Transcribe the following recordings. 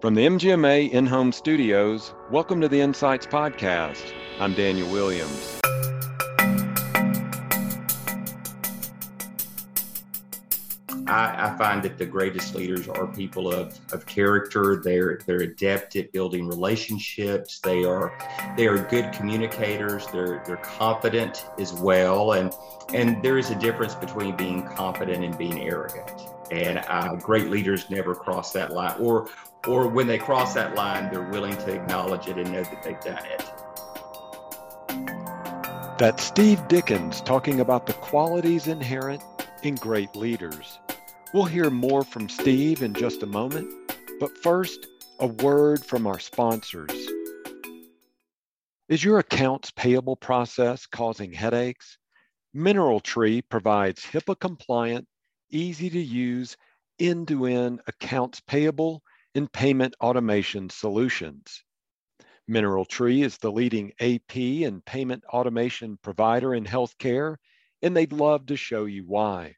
From the MGMA in home studios, welcome to the Insights Podcast. I'm Daniel Williams. I, I, find that the greatest leaders are people of, of character. They're they're adept at building relationships. They are they are good communicators. They're they're confident as well. And and there is a difference between being confident and being arrogant. And uh, great leaders never cross that line, or or when they cross that line, they're willing to acknowledge it and know that they've done it. That's Steve Dickens talking about the qualities inherent in great leaders. We'll hear more from Steve in just a moment, but first, a word from our sponsors. Is your accounts payable process causing headaches? MineralTree provides HIPAA compliant, easy to use, end to end accounts payable and payment automation solutions. MineralTree is the leading AP and payment automation provider in healthcare, and they'd love to show you why.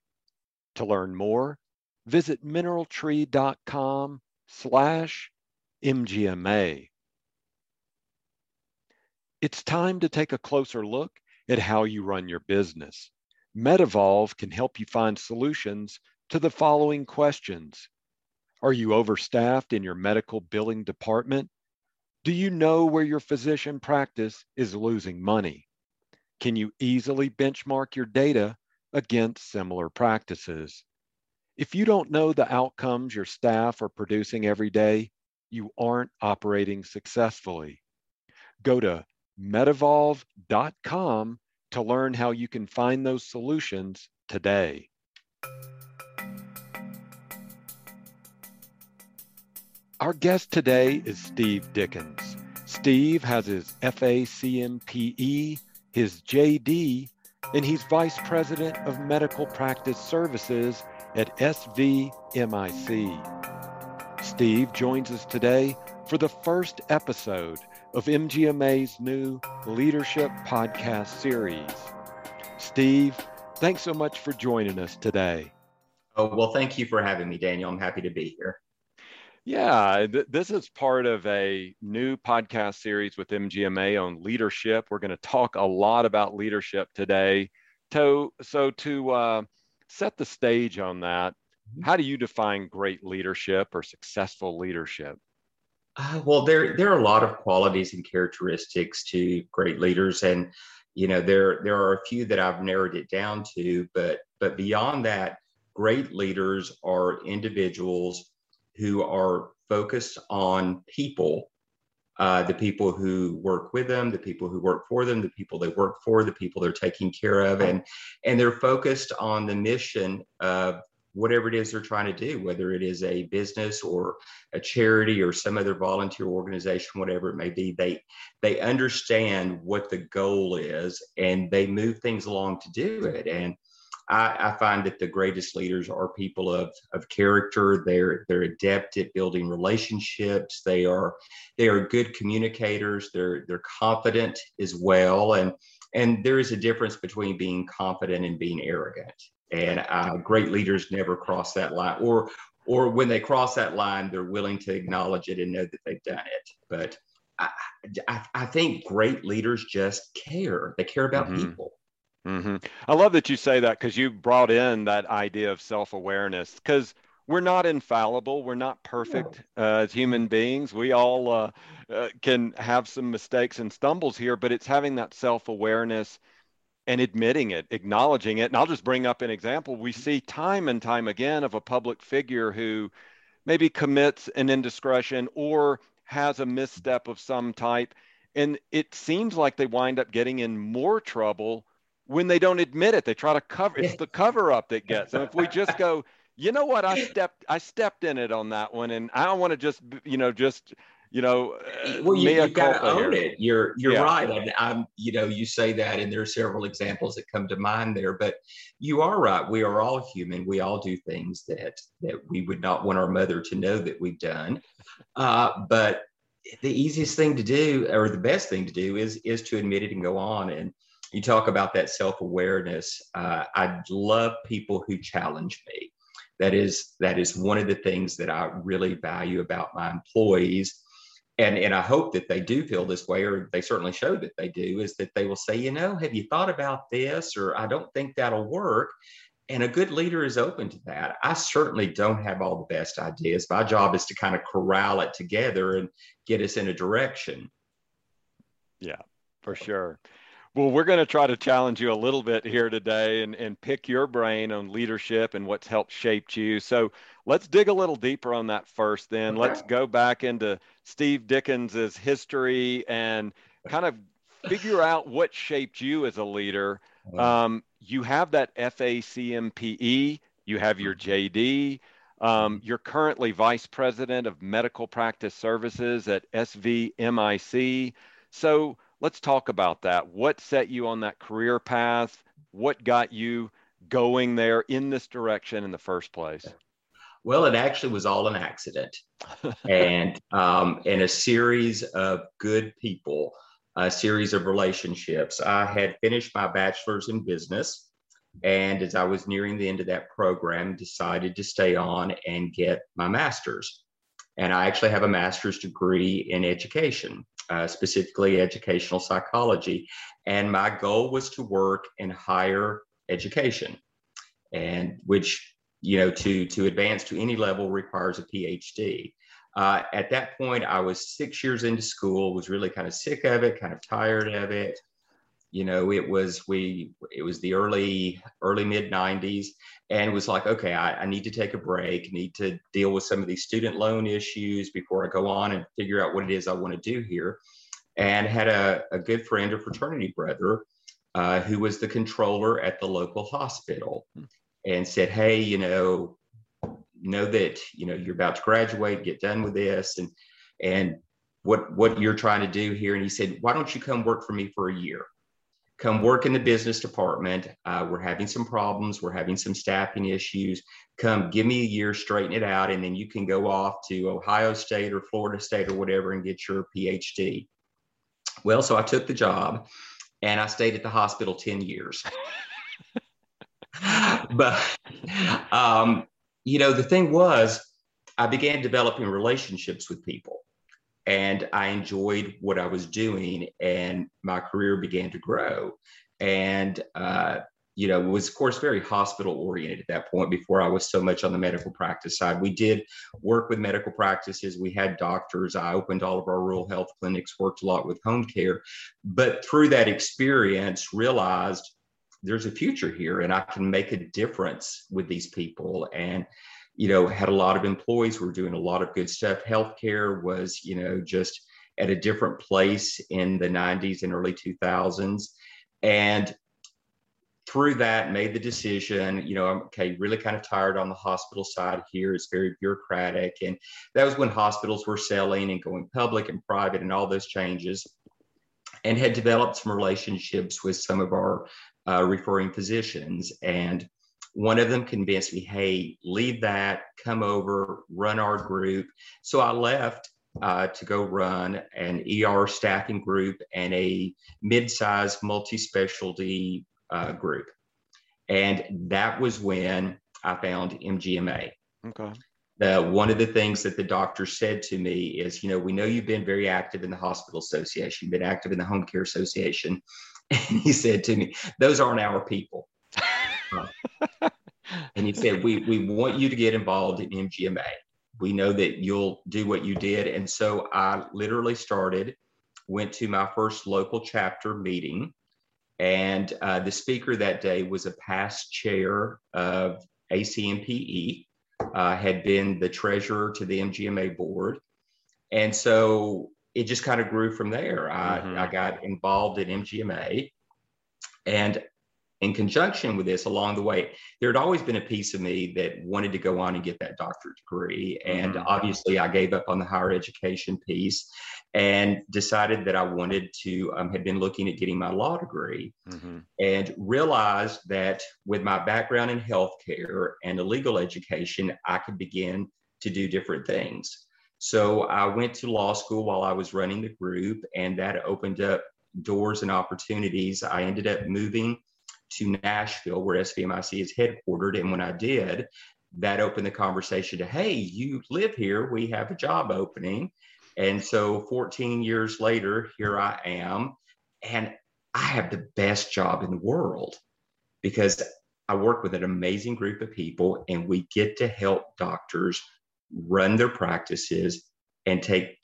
To learn more, visit mineraltree.com slash MGMA. It's time to take a closer look at how you run your business. MedEvolve can help you find solutions to the following questions are you overstaffed in your medical billing department? Do you know where your physician practice is losing money? Can you easily benchmark your data against similar practices? If you don't know the outcomes your staff are producing every day, you aren't operating successfully. Go to medevolve.com to learn how you can find those solutions today. Our guest today is Steve Dickens. Steve has his FACMPE, his JD, and he's Vice President of Medical Practice Services at SVMIC. Steve joins us today for the first episode of MGMA's new Leadership Podcast series. Steve, thanks so much for joining us today. Oh, well, thank you for having me, Daniel. I'm happy to be here. Yeah, th- this is part of a new podcast series with MGMA on leadership. We're going to talk a lot about leadership today. To, so, to uh, set the stage on that, mm-hmm. how do you define great leadership or successful leadership? Uh, well, there there are a lot of qualities and characteristics to great leaders, and you know there there are a few that I've narrowed it down to, but but beyond that, great leaders are individuals who are focused on people, uh, the people who work with them, the people who work for them, the people they work for, the people they're taking care of, and and they're focused on the mission of whatever it is they're trying to do, whether it is a business or a charity or some other volunteer organization, whatever it may be. They they understand what the goal is and they move things along to do it. And I, I, find that the greatest leaders are people of, of character. They're they're adept at building relationships. They are they are good communicators. They're they're confident as well. And and there is a difference between being confident and being arrogant. And uh, great leaders never cross that line, or or when they cross that line, they're willing to acknowledge it and know that they've done it. But I, I, I think great leaders just care. They care about mm-hmm. people Mm-hmm. I love that you say that because you brought in that idea of self awareness because we're not infallible. We're not perfect uh, as human beings. We all uh, uh, can have some mistakes and stumbles here, but it's having that self awareness and admitting it, acknowledging it. And I'll just bring up an example. We mm-hmm. see time and time again of a public figure who maybe commits an indiscretion or has a misstep of some type. And it seems like they wind up getting in more trouble when they don't admit it. They try to cover it's the cover up that gets. And if we just go, you know what, I stepped I stepped in it on that one, and I don't want to just you know just you know uh, well you, you got to own here. it. You're you're yeah. right, and I'm you know you say that, and there are several examples that come to mind there, but you are right. We are all human. We all do things that that we would not want our mother to know that we've done, uh, but the easiest thing to do or the best thing to do is is to admit it and go on and you talk about that self awareness. Uh, I love people who challenge me that is that is one of the things that I really value about my employees. And, and I hope that they do feel this way, or they certainly show that they do, is that they will say, you know, have you thought about this? Or I don't think that'll work. And a good leader is open to that. I certainly don't have all the best ideas. My job is to kind of corral it together and get us in a direction. Yeah, for sure. Well, we're going to try to challenge you a little bit here today and, and pick your brain on leadership and what's helped shape you. So let's dig a little deeper on that first, then. Okay. Let's go back into Steve Dickens's history and kind of figure out what shaped you as a leader. Um, you have that FACMPE, you have your mm-hmm. JD. Um, you're currently vice president of medical practice services at SVMIC. So, let's talk about that. What set you on that career path? What got you going there in this direction in the first place? Well, it actually was all an accident, and um, and a series of good people, a series of relationships. I had finished my bachelor's in business, and as I was nearing the end of that program, decided to stay on and get my master's. And I actually have a master's degree in education uh, specifically educational psychology. And my goal was to work in higher education, and which you know to to advance to any level requires a PhD. Uh, at that point, I was six years into school, was really kind of sick of it, kind of tired of it. You know, it was we it was the early early mid 90s, and it was like, okay, I, I need to take a break, need to deal with some of these student loan issues before I go on and figure out what it is I want to do here. And had a, a good friend, a fraternity brother, uh, who was the controller at the local hospital, hmm. and said, "Hey, you know, know that you know you're about to graduate, get done with this, and and what what you're trying to do here." And he said, "Why don't you come work for me for a year?" Come work in the business department. Uh, we're having some problems. We're having some staffing issues. Come give me a year, straighten it out, and then you can go off to Ohio State or Florida State or whatever and get your PhD. Well, so I took the job and I stayed at the hospital 10 years. but, um, you know, the thing was, I began developing relationships with people and I enjoyed what I was doing, and my career began to grow. And uh, you know, was of course very hospital oriented at that point before I was so much on the medical practice side. We did work with medical practices. We had doctors. I opened all of our rural health clinics, worked a lot with home care. But through that experience, realized there's a future here and I can make a difference with these people. And you know, had a lot of employees were doing a lot of good stuff. Healthcare was, you know, just at a different place in the 90s and early 2000s. And through that, made the decision, you know, I'm okay, really kind of tired on the hospital side here. It's very bureaucratic. And that was when hospitals were selling and going public and private and all those changes. And had developed some relationships with some of our uh, referring physicians. And one of them convinced me, hey, leave that, come over, run our group. So I left uh, to go run an ER staffing group and a mid-sized multi-specialty uh, group. And that was when I found MGMA. Okay. The, one of the things that the doctor said to me is, you know, we know you've been very active in the hospital association, you've been active in the home care association. And he said to me, those aren't our people. and he said, we, we want you to get involved in MGMA. We know that you'll do what you did. And so I literally started, went to my first local chapter meeting. And uh, the speaker that day was a past chair of ACMPE, uh, had been the treasurer to the MGMA board. And so it just kind of grew from there. I, mm-hmm. I got involved in MGMA. And in conjunction with this along the way there had always been a piece of me that wanted to go on and get that doctorate degree and mm-hmm. obviously i gave up on the higher education piece and decided that i wanted to um, had been looking at getting my law degree mm-hmm. and realized that with my background in healthcare and a legal education i could begin to do different things so i went to law school while i was running the group and that opened up doors and opportunities i ended up moving to Nashville, where SVMIC is headquartered. And when I did, that opened the conversation to, hey, you live here, we have a job opening. And so 14 years later, here I am. And I have the best job in the world because I work with an amazing group of people and we get to help doctors run their practices and take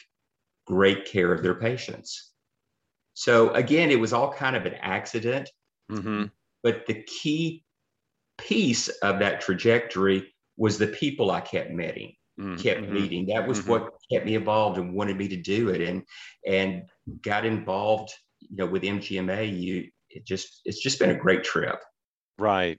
great care of their patients. So again, it was all kind of an accident. Mm-hmm. But the key piece of that trajectory was the people I kept meeting, mm-hmm. kept meeting. That was mm-hmm. what kept me involved and wanted me to do it, and and got involved. You know, with MGMA, you it just it's just been a great trip. Right.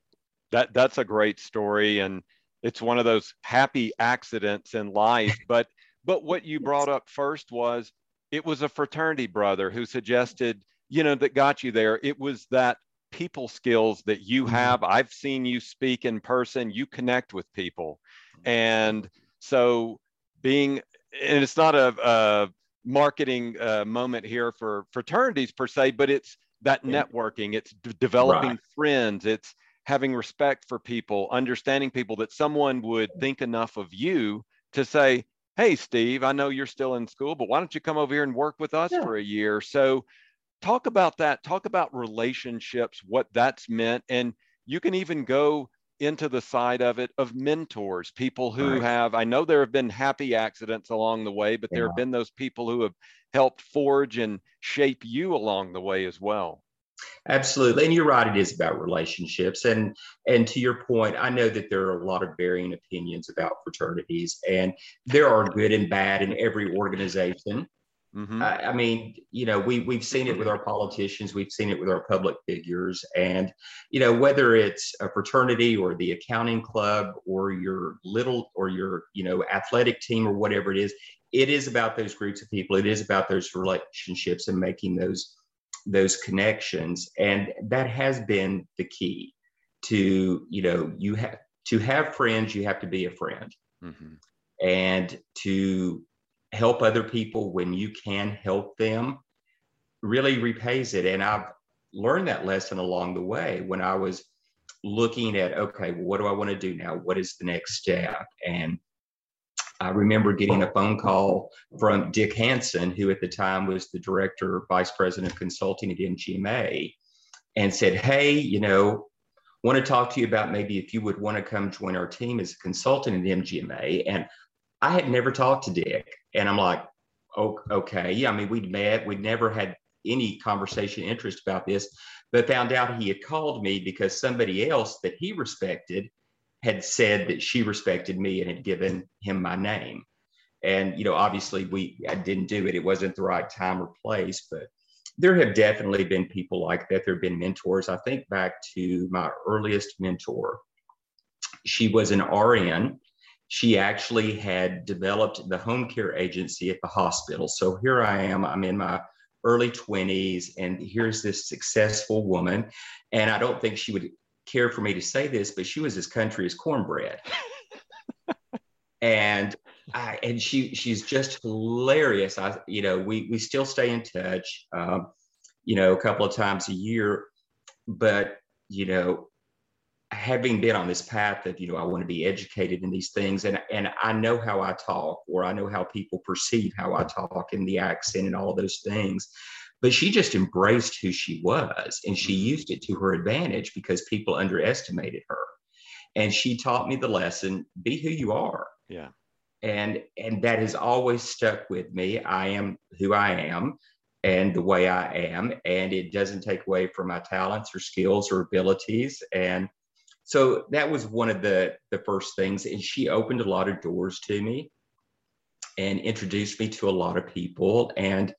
That that's a great story, and it's one of those happy accidents in life. But but what you brought up first was it was a fraternity brother who suggested, you know, that got you there. It was that people skills that you mm-hmm. have. I've seen you speak in person, you connect with people. And so being, and it's not a, a marketing uh, moment here for fraternities per se, but it's that networking, it's d- developing right. friends, it's having respect for people, understanding people that someone would think enough of you to say, Hey, Steve, I know you're still in school, but why don't you come over here and work with us yeah. for a year? So talk about that talk about relationships what that's meant and you can even go into the side of it of mentors people who right. have i know there have been happy accidents along the way but yeah. there have been those people who have helped forge and shape you along the way as well absolutely and you're right it is about relationships and and to your point i know that there are a lot of varying opinions about fraternities and there are good and bad in every organization Mm-hmm. I, I, mean, you know, we we've seen it with our politicians, we've seen it with our public figures, and you know, whether it's a fraternity or the accounting club or your little or your you know athletic team or whatever it is, it is about those groups of people. It is about those relationships and making those those connections, and that has been the key to you know you have to have friends, you have to be a friend. Mm-hmm. And to help other people when you can help them really repays it. And I've learned that lesson along the way when I was looking at, okay, what do I want to do now? What is the next step? And I remember getting a phone call from Dick Hanson, who at the time was the director, vice president of consulting at MGMA, and said, Hey, you know, want to talk to you about maybe if you would want to come join our team as a consultant at MGMA. And I had never talked to Dick. And I'm like, oh, okay. Yeah, I mean, we'd met, we'd never had any conversation interest about this, but found out he had called me because somebody else that he respected had said that she respected me and had given him my name. And, you know, obviously we I didn't do it. It wasn't the right time or place, but there have definitely been people like that. There have been mentors. I think back to my earliest mentor. She was an RN she actually had developed the home care agency at the hospital. So here I am, I'm in my early 20s, and here's this successful woman. And I don't think she would care for me to say this, but she was as country as cornbread. and I, and she she's just hilarious. I you know we we still stay in touch, um, you know, a couple of times a year, but you know having been on this path of you know i want to be educated in these things and and i know how i talk or i know how people perceive how i talk and the accent and all those things. But she just embraced who she was and she mm-hmm. used it to her advantage because people underestimated her. And she taught me the lesson be who you are. Yeah. And and that has always stuck with me. I am who i am and the way i am and it doesn't take away from my talents or skills or abilities and so that was one of the the first things and she opened a lot of doors to me and introduced me to a lot of people. And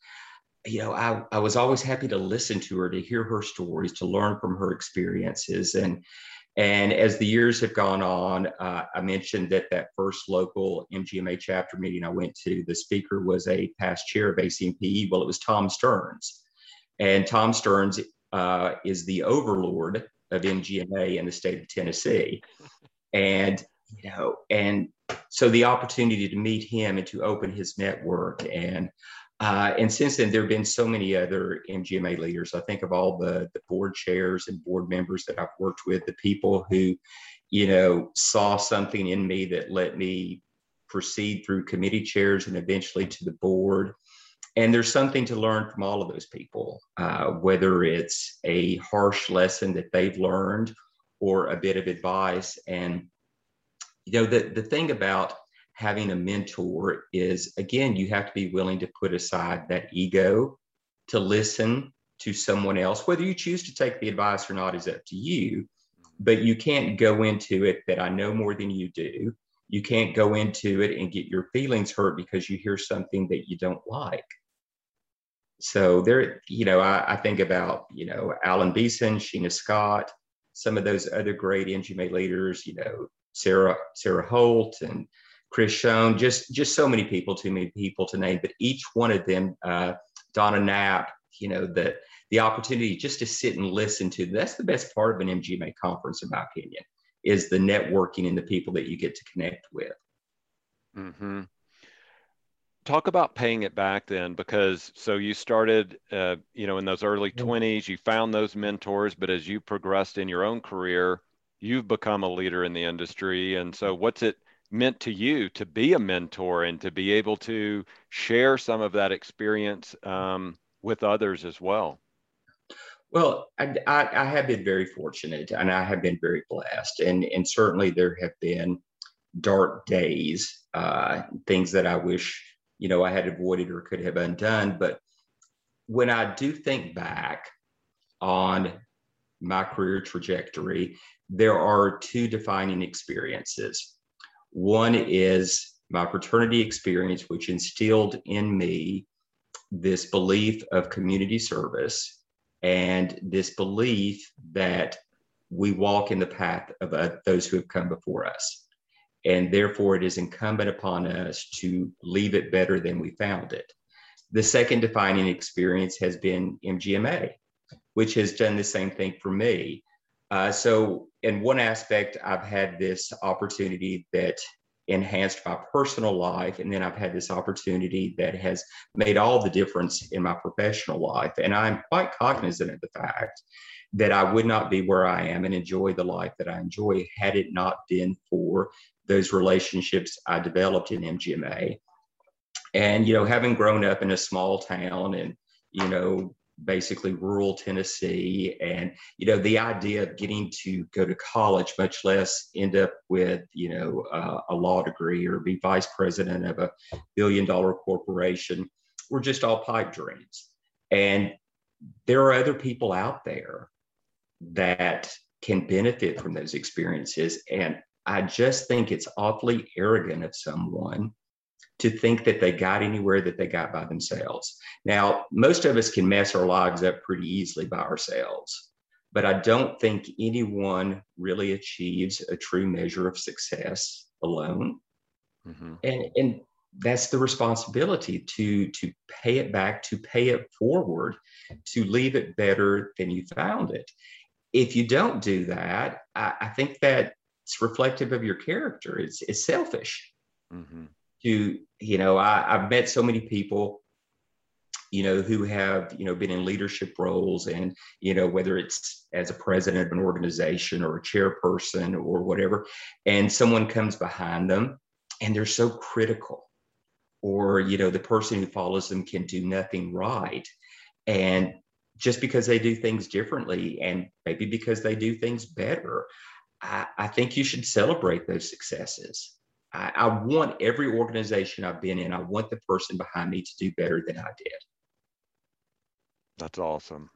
you know I, I was always happy to listen to her to hear her stories to learn from her experiences. And and as the years have gone on uh, i mentioned that that first local mgma chapter meeting i went to the speaker was a past chair of acmpe well it was tom stearns. And tom stearns uh, is the overlord of MGMA in the state of Tennessee. And, you know, and so the opportunity to meet him and to open his network and uh, and since then, there have been so many other MGMA leaders. I think of all the, the board chairs and board members that I've worked with, the people who you know, saw something in me that let me proceed through committee chairs and eventually to the board. And there's something to learn from all of those people, uh, whether it's a harsh lesson that they've learned or a bit of advice. And, you know, the, the thing about having a mentor is, again, you have to be willing to put aside that ego to listen to someone else. Whether you choose to take the advice or not is up to you, but you can't go into it that I know more than you do. You can't go into it and get your feelings hurt because you hear something that you don't like. So there, you know, I, I think about, you know, Alan Beeson, Sheena Scott, some of those other great MGMA leaders, you know, Sarah, Sarah Holt and Chris Schoen, just just so many people, too many people to name, but each one of them, uh, Donna Knapp, you know, that the opportunity just to sit and listen to. That's the best part of an MGMA conference, in my opinion, is the networking and the people that you get to connect with. Mm-hmm. Talk about paying it back then, because so you started, uh, you know, in those early 20s, you found those mentors, but as you progressed in your own career, you've become a leader in the industry. And so, what's it meant to you to be a mentor and to be able to share some of that experience um, with others as well? Well, I, I, I, have been very fortunate and I have been very blessed. And, and certainly there have been dark days, uh, things that I wish, you know, I had avoided or could have undone. But when I do think back on my career trajectory, there are two defining experiences. One is my fraternity experience, which instilled in me this belief of community service and this belief that we walk in the path of uh, those who have come before us. And therefore, it is incumbent upon us to leave it better than we found it. The second defining experience has been MGMA, which has done the same thing for me. Uh, so, in one aspect, I've had this opportunity that enhanced my personal life. And then I've had this opportunity that has made all the difference in my professional life. And I'm quite cognizant of the fact that I would not be where I am and enjoy the life that I enjoy had it not been for those relationships I developed in MGMA. And, you know, having grown up in a small town and, you know, basically rural Tennessee. And, you know, the idea of getting to go to college, much less end up with, you know, uh, a law degree or be vice president of a billion dollar corporation were just all pipe dreams. And there are other people out there that can benefit from those experiences. And I just think it's awfully arrogant of someone to think that they got anywhere that they got by themselves. Now, most of us can mess our lives up pretty easily by ourselves, but I don't think anyone really achieves a true measure of success alone. Mm-hmm. And, and that's the responsibility to to pay it back to pay it forward to leave it better than you found it if you don't do that i, I think that it's reflective of your character it's, it's selfish mm-hmm to you know I, i've met so many people you know who have you know been in leadership roles and you know whether it's as a president of an organization or a chairperson or whatever and someone comes behind them and they're so critical. Or you know the person who follows them can do nothing right. And just because they do things differently and maybe because they do things better I, I think you should celebrate those successes I, I want every organization I've been in, I want the person behind me to do better than I did. That's awesome.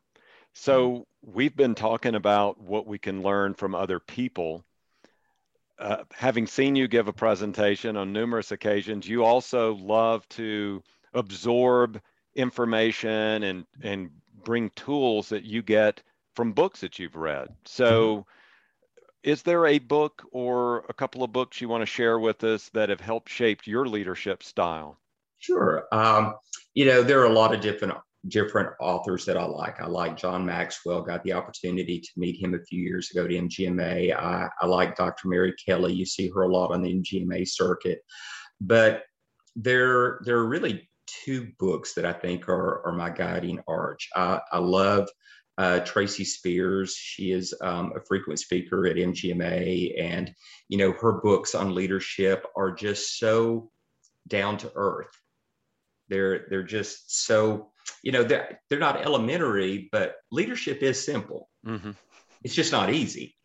So we've been talking about what we can learn from other people. Uh, having seen you give a presentation on numerous occasions, you also love to absorb information and and bring tools that you get from books that you've read. So is there a book or a couple of books you want to share with us that have helped shape your leadership style? Sure. Um, you know, there are a lot of different different authors that I like. I like John Maxwell. Got the opportunity to meet him a few years ago to MGMA. I, I like Dr. Mary Kelly. You see her a lot on the MGMA circuit. But there, there are really two books that I think are, are my guiding arch. I, I love uh, Tracy Spears. She is um, a frequent speaker at MGMA, and you know her books on leadership are just so down to earth. They're they're just so you know they're they're not elementary, but leadership is simple. Mm-hmm. It's just not easy.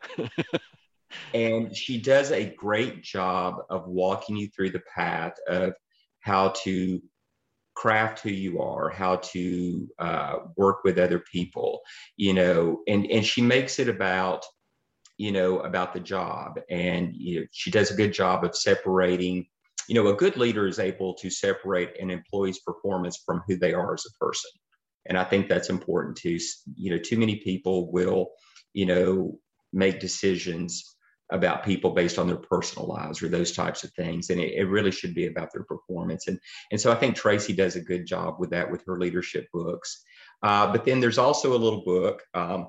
and she does a great job of walking you through the path of how to craft who you are, how to uh, work with other people, you know, and and she makes it about, you know, about the job, and you know, she does a good job of separating. You know, a good leader is able to separate an employee's performance from who they are as a person, and I think that's important too. You know, too many people will, you know, make decisions about people based on their personal lives or those types of things. And it, it, really should be about their performance. And, and so I think Tracy does a good job with that with her leadership books. Uh, but then there's also a little book, um,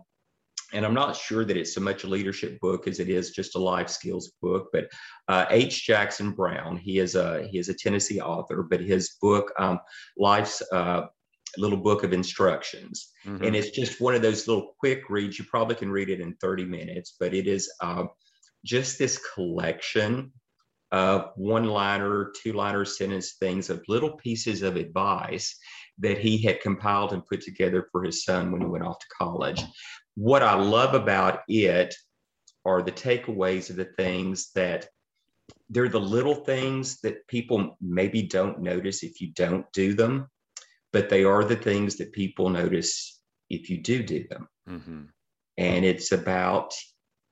and I'm not sure that it's so much a leadership book as it is just a life skills book. But uh, H. Jackson Brown, he is a he is a Tennessee author, but his book, um, Life's uh, little book of instructions, mm-hmm. and it's just one of those little quick reads. You probably can read it in 30 minutes, but it is. Uh, just this collection of one liner, two liner sentence things of little pieces of advice that he had compiled and put together for his son when he went off to college. What I love about it are the takeaways of the things that they're the little things that people maybe don't notice if you don't do them, but they are the things that people notice if you do do them. Mm-hmm. And it's about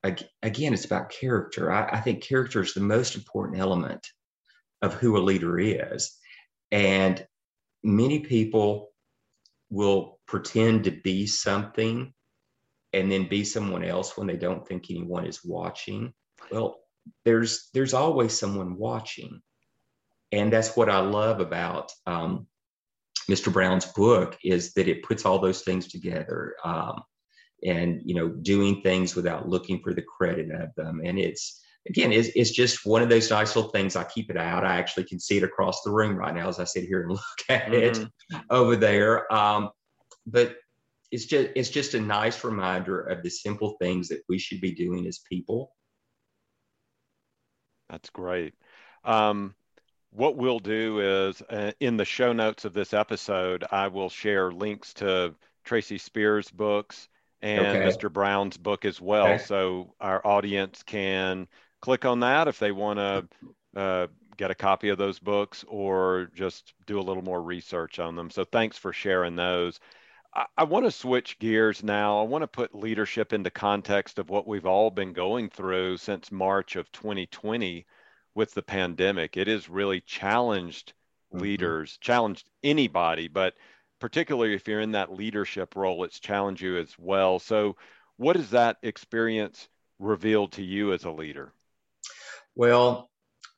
again, it's about character. I, I think character is the most important element of who a leader is. And many people will pretend to be something and then be someone else when they don't think anyone is watching. Well, there's there's always someone watching, and that's what I love about um, Mr. Brown's book is that it puts all those things together. Um, and you know doing things without looking for the credit of them. And it's again it's, it's just one of those nice little things. I keep it out. I actually can see it across the room right now as i sit here and look at mm-hmm. it over there. Um, but it's just it's just a nice reminder of the simple things that we should be doing as people. That's great. Um, what we'll do is uh, in the show notes of this episode i will share links to tracy spears books and okay. Mr. Brown's book as well. Okay. So our audience can click on that if they want to uh, get a copy of those books or just do a little more research on them. So thanks for sharing those. I, I want to switch gears now. I want to put leadership into context of what we've all been going through since March of 2020 with the pandemic. It has really challenged mm-hmm. leaders, challenged anybody, but particularly if you're in that leadership role, it's challenged you as well. So, what has that experience revealed to you as a leader? Well,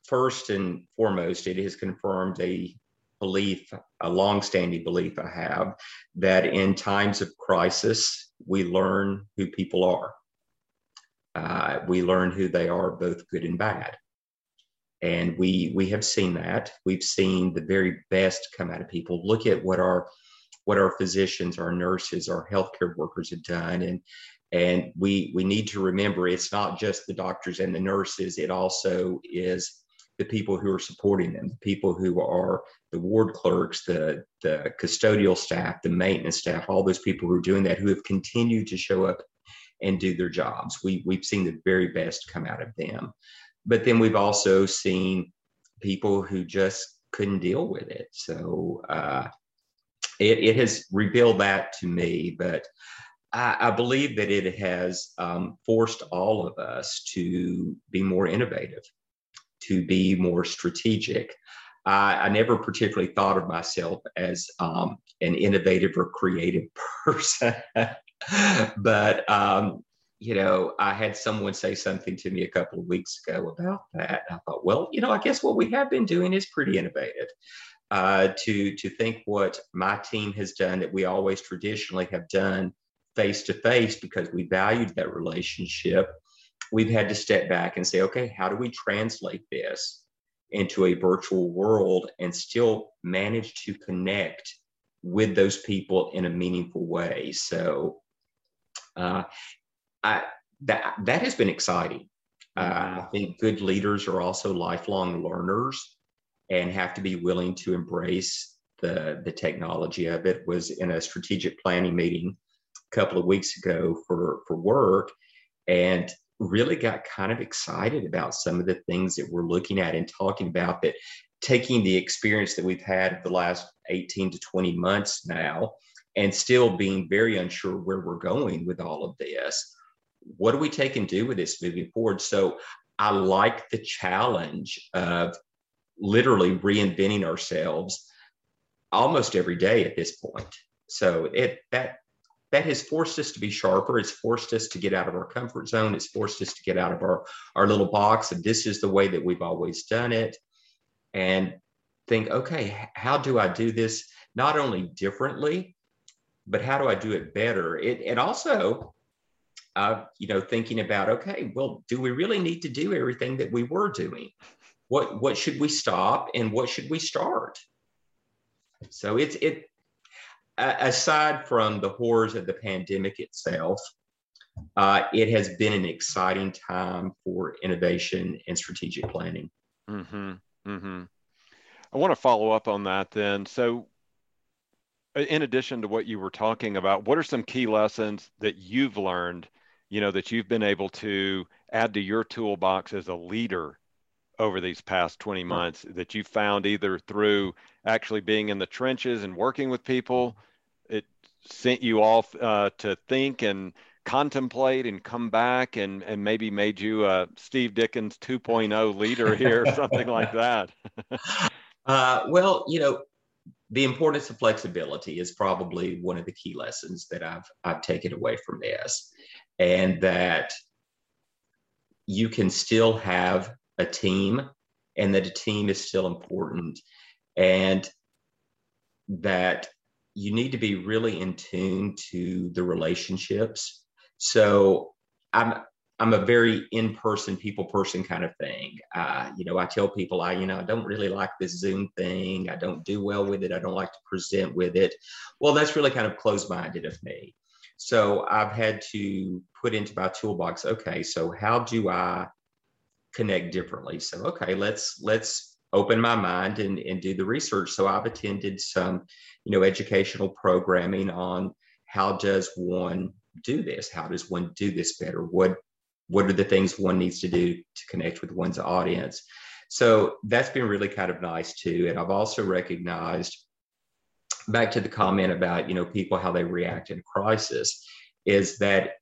first and foremost, it has confirmed a belief, a longstanding belief I have, that in times of crisis, we learn who people are. Uh, we learn who they are, both good and bad. And we we have seen that. We've seen the very best come out of people. Look at what our what our physicians, our nurses, our healthcare workers have done. And and we we need to remember it's not just the doctors and the nurses, it also is the people who are supporting them, the people who are the ward clerks, the the custodial staff, the maintenance staff, all those people who are doing that who have continued to show up and do their jobs. We we've seen the very best come out of them. But then we've also seen people who just couldn't deal with it. So uh, it, it has revealed that to me, but I, I believe that it has um, forced all of us to be more innovative, to be more strategic. I, I never particularly thought of myself as um, an innovative or creative person, but um, you know, I had someone say something to me a couple of weeks ago about that. I thought, well, you know, I guess what we have been doing is pretty innovative uh, to to think what my team has done that we always traditionally have done face to face because we valued that relationship. We've had to step back and say, okay, how do we translate this into a virtual world and still manage to connect with those people in a meaningful way? So Uh, I, that that has been exciting. Uh, I think good leaders are also lifelong learners and have to be willing to embrace the the technology of it. Was in a strategic planning meeting a couple of weeks ago for for work, and really got kind of excited about some of the things that we're looking at and talking about that taking the experience that we've had the last 18 to 20 months now and still being very unsure where we're going with all of this what do we take and do with this moving forward so i like the challenge of literally reinventing ourselves almost every day at this point so it that that has forced us to be sharper. It's forced us to get out of our comfort zone. It's forced us to get out of our, our little box and this is the way that we've always done it. And think, okay, how do I do this not only differently, but how do I do it better? It, and also, uh, you know, thinking about, okay, well, do we really need to do everything that we were doing? What what should we stop and what should we start? So it's it aside from the horrors of the pandemic itself, uh, it has been an exciting time for innovation and strategic planning. Mm-hmm. Mm-hmm. I want to follow up on that then. So, in addition to what you were talking about, what are some key lessons that you've learned, you know, that you've been able to add to your toolbox as a leader over these past 20 months that you found either through actually being in the trenches and working with people it sent you off uh, to think and contemplate and come back and, and maybe made you a Steve Dickens 2.0 leader here, or something like that? uh, well, you know, the importance of flexibility is probably one of the key lessons that I've I've taken away from this, and that you can still have a team, and that a team is still important, and that you need to be really in tune to the relationships. So I'm I'm a very in-person, people-person kind of thing. Uh, you know, I tell people I, you know, I don't really like this Zoom thing. I don't do well with it. I don't like to present with it. Well, that's really kind of closed-minded of me. So I've had to put into my toolbox. Okay, so how do I connect differently? So okay, let's let's open my mind and, and do the research. So I've attended some, you know, educational programming on how does one do this? How does one do this better? What what are the things one needs to do to connect with one's audience? So that's been really kind of nice too. And I've also recognized back to the comment about, you know, people how they react in crisis is that,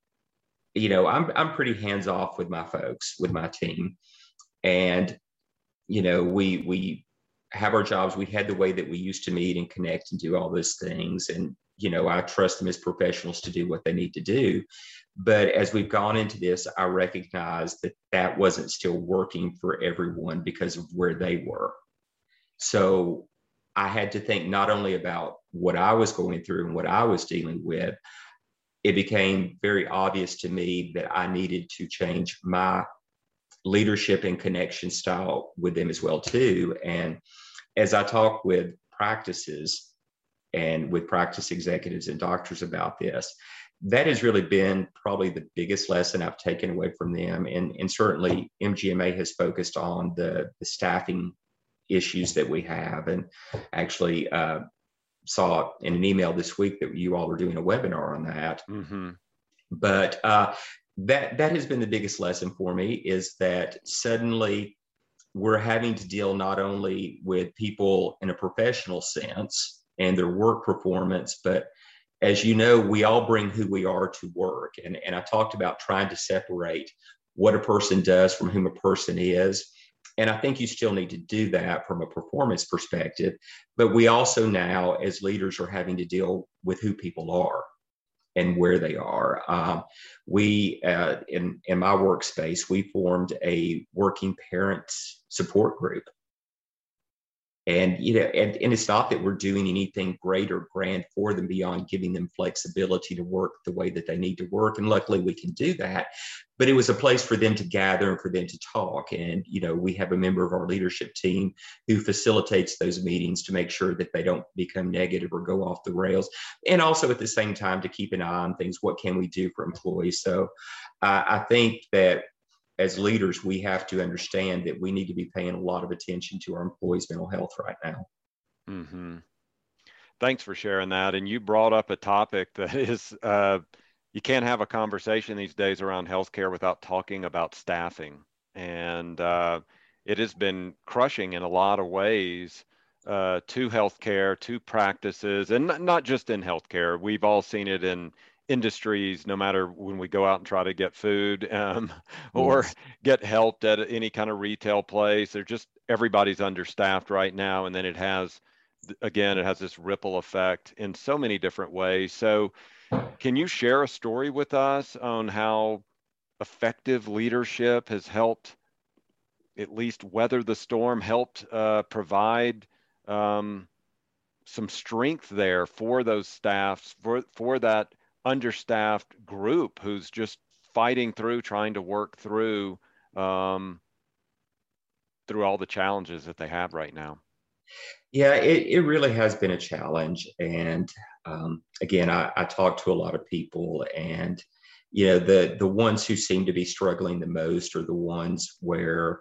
you know, I'm I'm pretty hands off with my folks, with my team. And you know, we we have our jobs. We had the way that we used to meet and connect and do all those things. And you know, I trust them as professionals to do what they need to do. But as we've gone into this, I recognize that that wasn't still working for everyone because of where they were. So I had to think not only about what I was going through and what I was dealing with, it became very obvious to me that I needed to change my leadership and connection style with them as well too. And as i talk with practices and with practice executives and doctors about this that has really been probably the biggest lesson i've taken away from them. And, and certainly mgma has focused on the, the staffing issues that we have. And actually uh, saw in an email this week that you all are doing a webinar on that mm-hmm. but uh, that that has been the biggest lesson for me is that suddenly we're having to deal not only with people in a professional sense and their work performance but as you know we all bring who we are to work and, and i talked about trying to separate what a person does from whom a person is and i think you still need to do that from a performance perspective but we also now as leaders are having to deal with who people are and where they are. Um, we, uh, in, in my workspace, we formed a working parents support group. And you know and, and it's not that we're doing anything great or grand for them beyond giving them flexibility to work the way that they need to work. And luckily we can do that. But it was a place for them to gather and for them to talk. And you know we have a member of our leadership team who facilitates those meetings to make sure that they don't become negative or go off the rails. And also at the same time to keep an eye on things. What can we do for employees? So uh, i think that as leaders, we have to understand that we need to be paying a lot of attention to our employees' mental health right now. Mm-hmm. Thanks for sharing that. And you brought up a topic that is uh, you can't have a conversation these days around healthcare without talking about staffing. And uh, it has been crushing in a lot of ways uh, to healthcare, to practices, and not just in healthcare. We've all seen it in industries no matter when we go out and try to get food um, or yes. get helped at any kind of retail place they're just everybody's understaffed right now and then it has again it has this ripple effect in so many different ways so can you share a story with us on how effective leadership has helped at least weather the storm helped uh, provide um, some strength there for those staffs for for that understaffed group who's just fighting through, trying to work through um, through all the challenges that they have right now. Yeah, it, it really has been a challenge. And um, again, I, I talk to a lot of people, and you know, the the ones who seem to be struggling the most are the ones where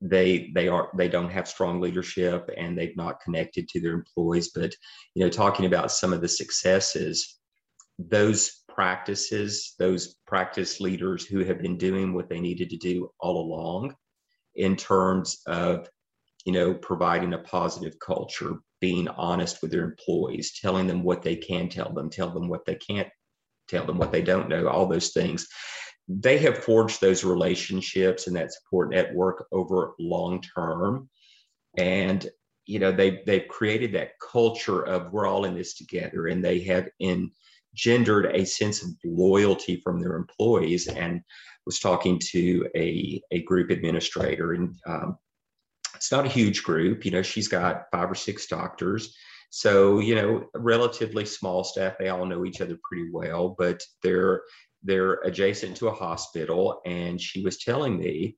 they they are they don't have strong leadership and they've not connected to their employees. But you know, talking about some of the successes those practices, those practice leaders who have been doing what they needed to do all along in terms of, you know, providing a positive culture, being honest with their employees, telling them what they can tell them, tell them what they can't tell them, what they don't know, all those things. They have forged those relationships and that support network over long term. And you know, they they've created that culture of we're all in this together, and they have in gendered a sense of loyalty from their employees and was talking to a, a group administrator. And um, it's not a huge group you know she's got five or six doctors. So you know relatively small staff they all know each other pretty well but they're they're adjacent to a hospital. And she was telling me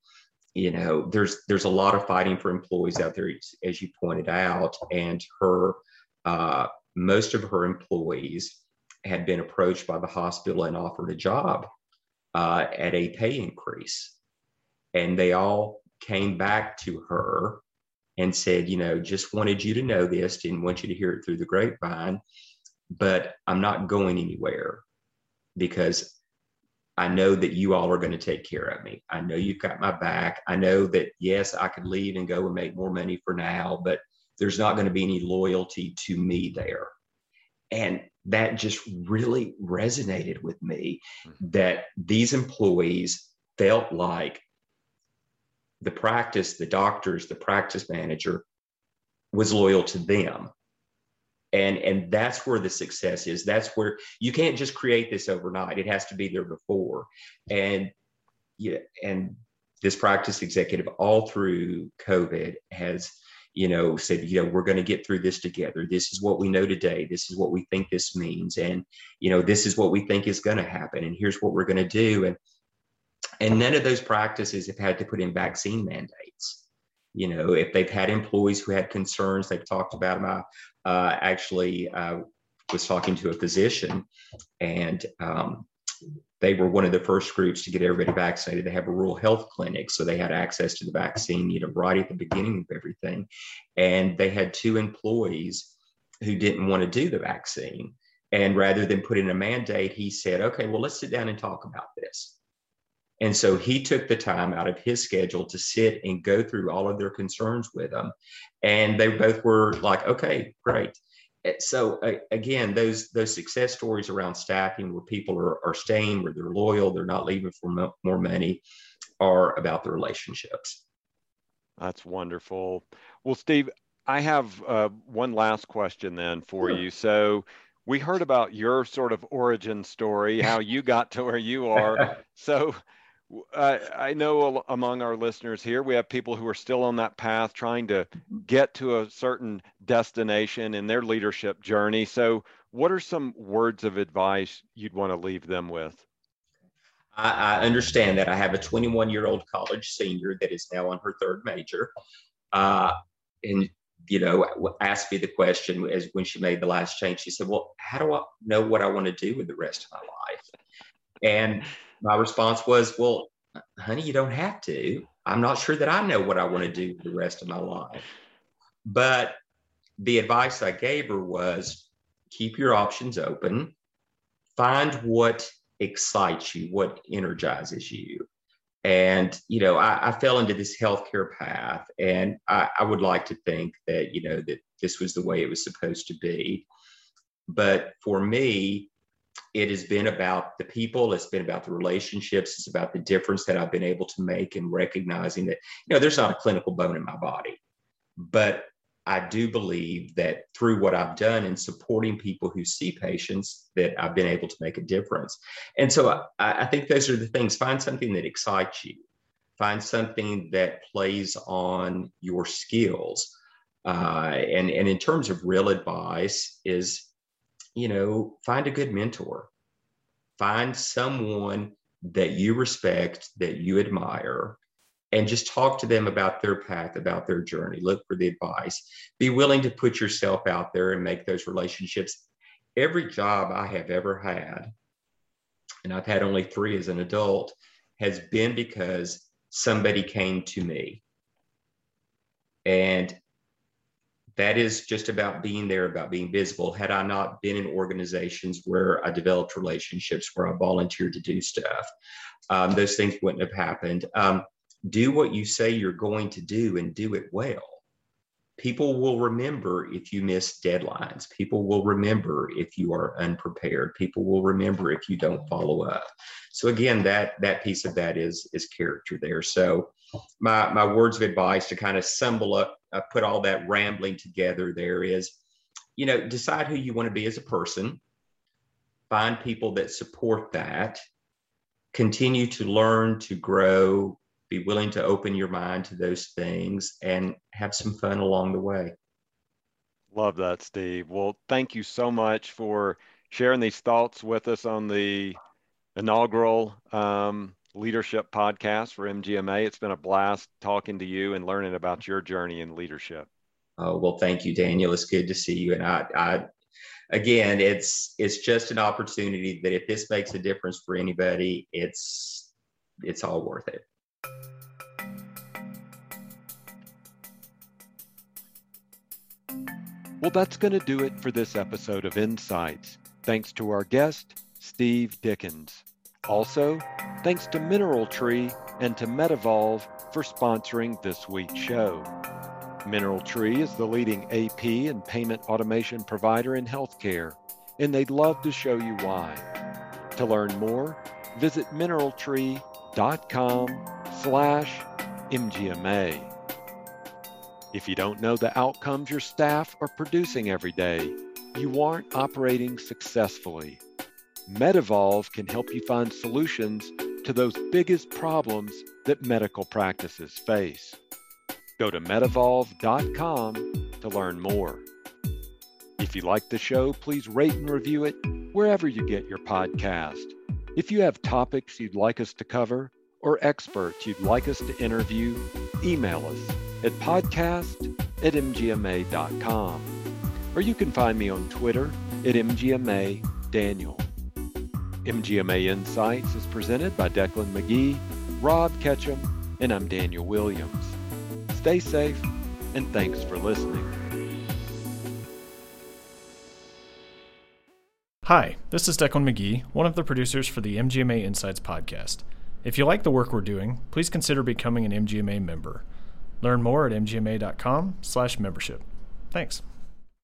you know there's there's a lot of fighting for employees out there as you pointed out. And her uh, most of her employees had been approached by the hospital and offered a job uh, at a pay increase. And they all came back to her and said, you know, just wanted you to know this, didn't want you to hear it through the grapevine, but I'm not going anywhere because I know that you all are going to take care of me. I know you've got my back. I know that, yes, I could leave and go and make more money for now, but there's not going to be any loyalty to me there. And that just really resonated with me mm-hmm. that these employees felt like the practice, the doctors, the practice manager was loyal to them. And, and that's where the success is. That's where you can't just create this overnight. It has to be there before. And yeah, and this practice executive all through COVID has you know, said, you know, we're going to get through this together. This is what we know today. This is what we think this means. And, you know, this is what we think is going to happen. And here's what we're going to do. And, and none of those practices have had to put in vaccine mandates. You know, if they've had employees who had concerns, they've talked about them. I uh, actually uh, was talking to a physician and um, they were one of the first groups to get everybody vaccinated. They have a rural health clinic, so they had access to the vaccine, you know, right at the beginning of everything. And they had two employees who didn't want to do the vaccine. And rather than put in a mandate, he said, okay, well, let's sit down and talk about this. And so he took the time out of his schedule to sit and go through all of their concerns with them. And they both were like, okay, great. Eh, so uh, again, those those success stories around staffing, where people are, are staying, where they're loyal, they're not leaving for mo- more money, are about the relationships. That's wonderful. Well, Steve, I have uh, one last question then for sure. you. So we heard about your sort of origin story, how you got to where you are. so I, I know among our listeners here, we have people who are still on that path trying to get to a certain destination in their leadership journey. So, what are some words of advice you'd want to leave them with? I, I understand that I have a 21 year old college senior that is now on her third major. Uh, and you know, asked me the question as when she made the last change. She said, "Well, how do I know what I want to do with the rest of my life?" And my response was, Well, honey, you don't have to. I'm not sure that I know what I want to do the rest of my life. But the advice I gave her was keep your options open, find what excites you, what energizes you. And, you know, I, I fell into this healthcare path, and I, I would like to think that, you know, that this was the way it was supposed to be. But for me, it has been about the people it's been about the relationships it's about the difference that i've been able to make in recognizing that you know there's not a clinical bone in my body. But i do believe that through what i've done in supporting people who see patients that i've been able to make a difference. And so i, I think those are the things find something that excites you. Find something that plays on your skills. Uh, and and in terms of real advice is you know, find a good mentor, find someone that you respect, that you admire, and just talk to them about their path, about their journey. Look for the advice. Be willing to put yourself out there and make those relationships. Every job I have ever had, and I've had only three as an adult, has been because somebody came to me. And that is just about being there, about being visible. Had I not been in organizations where I developed relationships, where I volunteered to do stuff, um, those things wouldn't have happened. Um, do what you say you're going to do and do it well. People will remember if you miss deadlines. People will remember if you are unprepared. People will remember if you don't follow up. So again, that that piece of that is is character there. So my my words of advice to kind of assemble up uh, put all that rambling together there is you know decide who you want to be as a person find people that support that continue to learn to grow be willing to open your mind to those things and have some fun along the way. Love that steve. Well thank you so much for sharing these thoughts with us on the inaugural um, leadership podcast for MGMA. It's been a blast talking to you and learning about your journey in leadership. Oh, well, thank you, Daniel. It's good to see you. And I, I, again, it's it's just an opportunity that if this makes a difference for anybody, it's it's all worth it. Well, that's going to do it for this episode of Insights. Thanks to our guest, Steve Dickens. Also, thanks to MineralTree and to MedEvolve for sponsoring this week's show. MineralTree is the leading AP and payment automation provider in healthcare, and they'd love to show you why. To learn more, visit mineraltree.com slash MGMA. If you don't know the outcomes your staff are producing every day, you aren't operating successfully. MedEvolve can help you find solutions to those biggest problems that medical practices face. Go to medevolve.com to learn more. If you like the show, please rate and review it wherever you get your podcast. If you have topics you'd like us to cover or experts you'd like us to interview, email us at podcast at mgma.com. Or you can find me on Twitter at mgma daniel. MGMA Insights is presented by Declan McGee, Rob Ketchum, and I'm Daniel Williams. Stay safe, and thanks for listening. Hi, this is Declan McGee, one of the producers for the MGMA Insights podcast. If you like the work we're doing, please consider becoming an MGMA member. Learn more at mgma.com/membership. Thanks.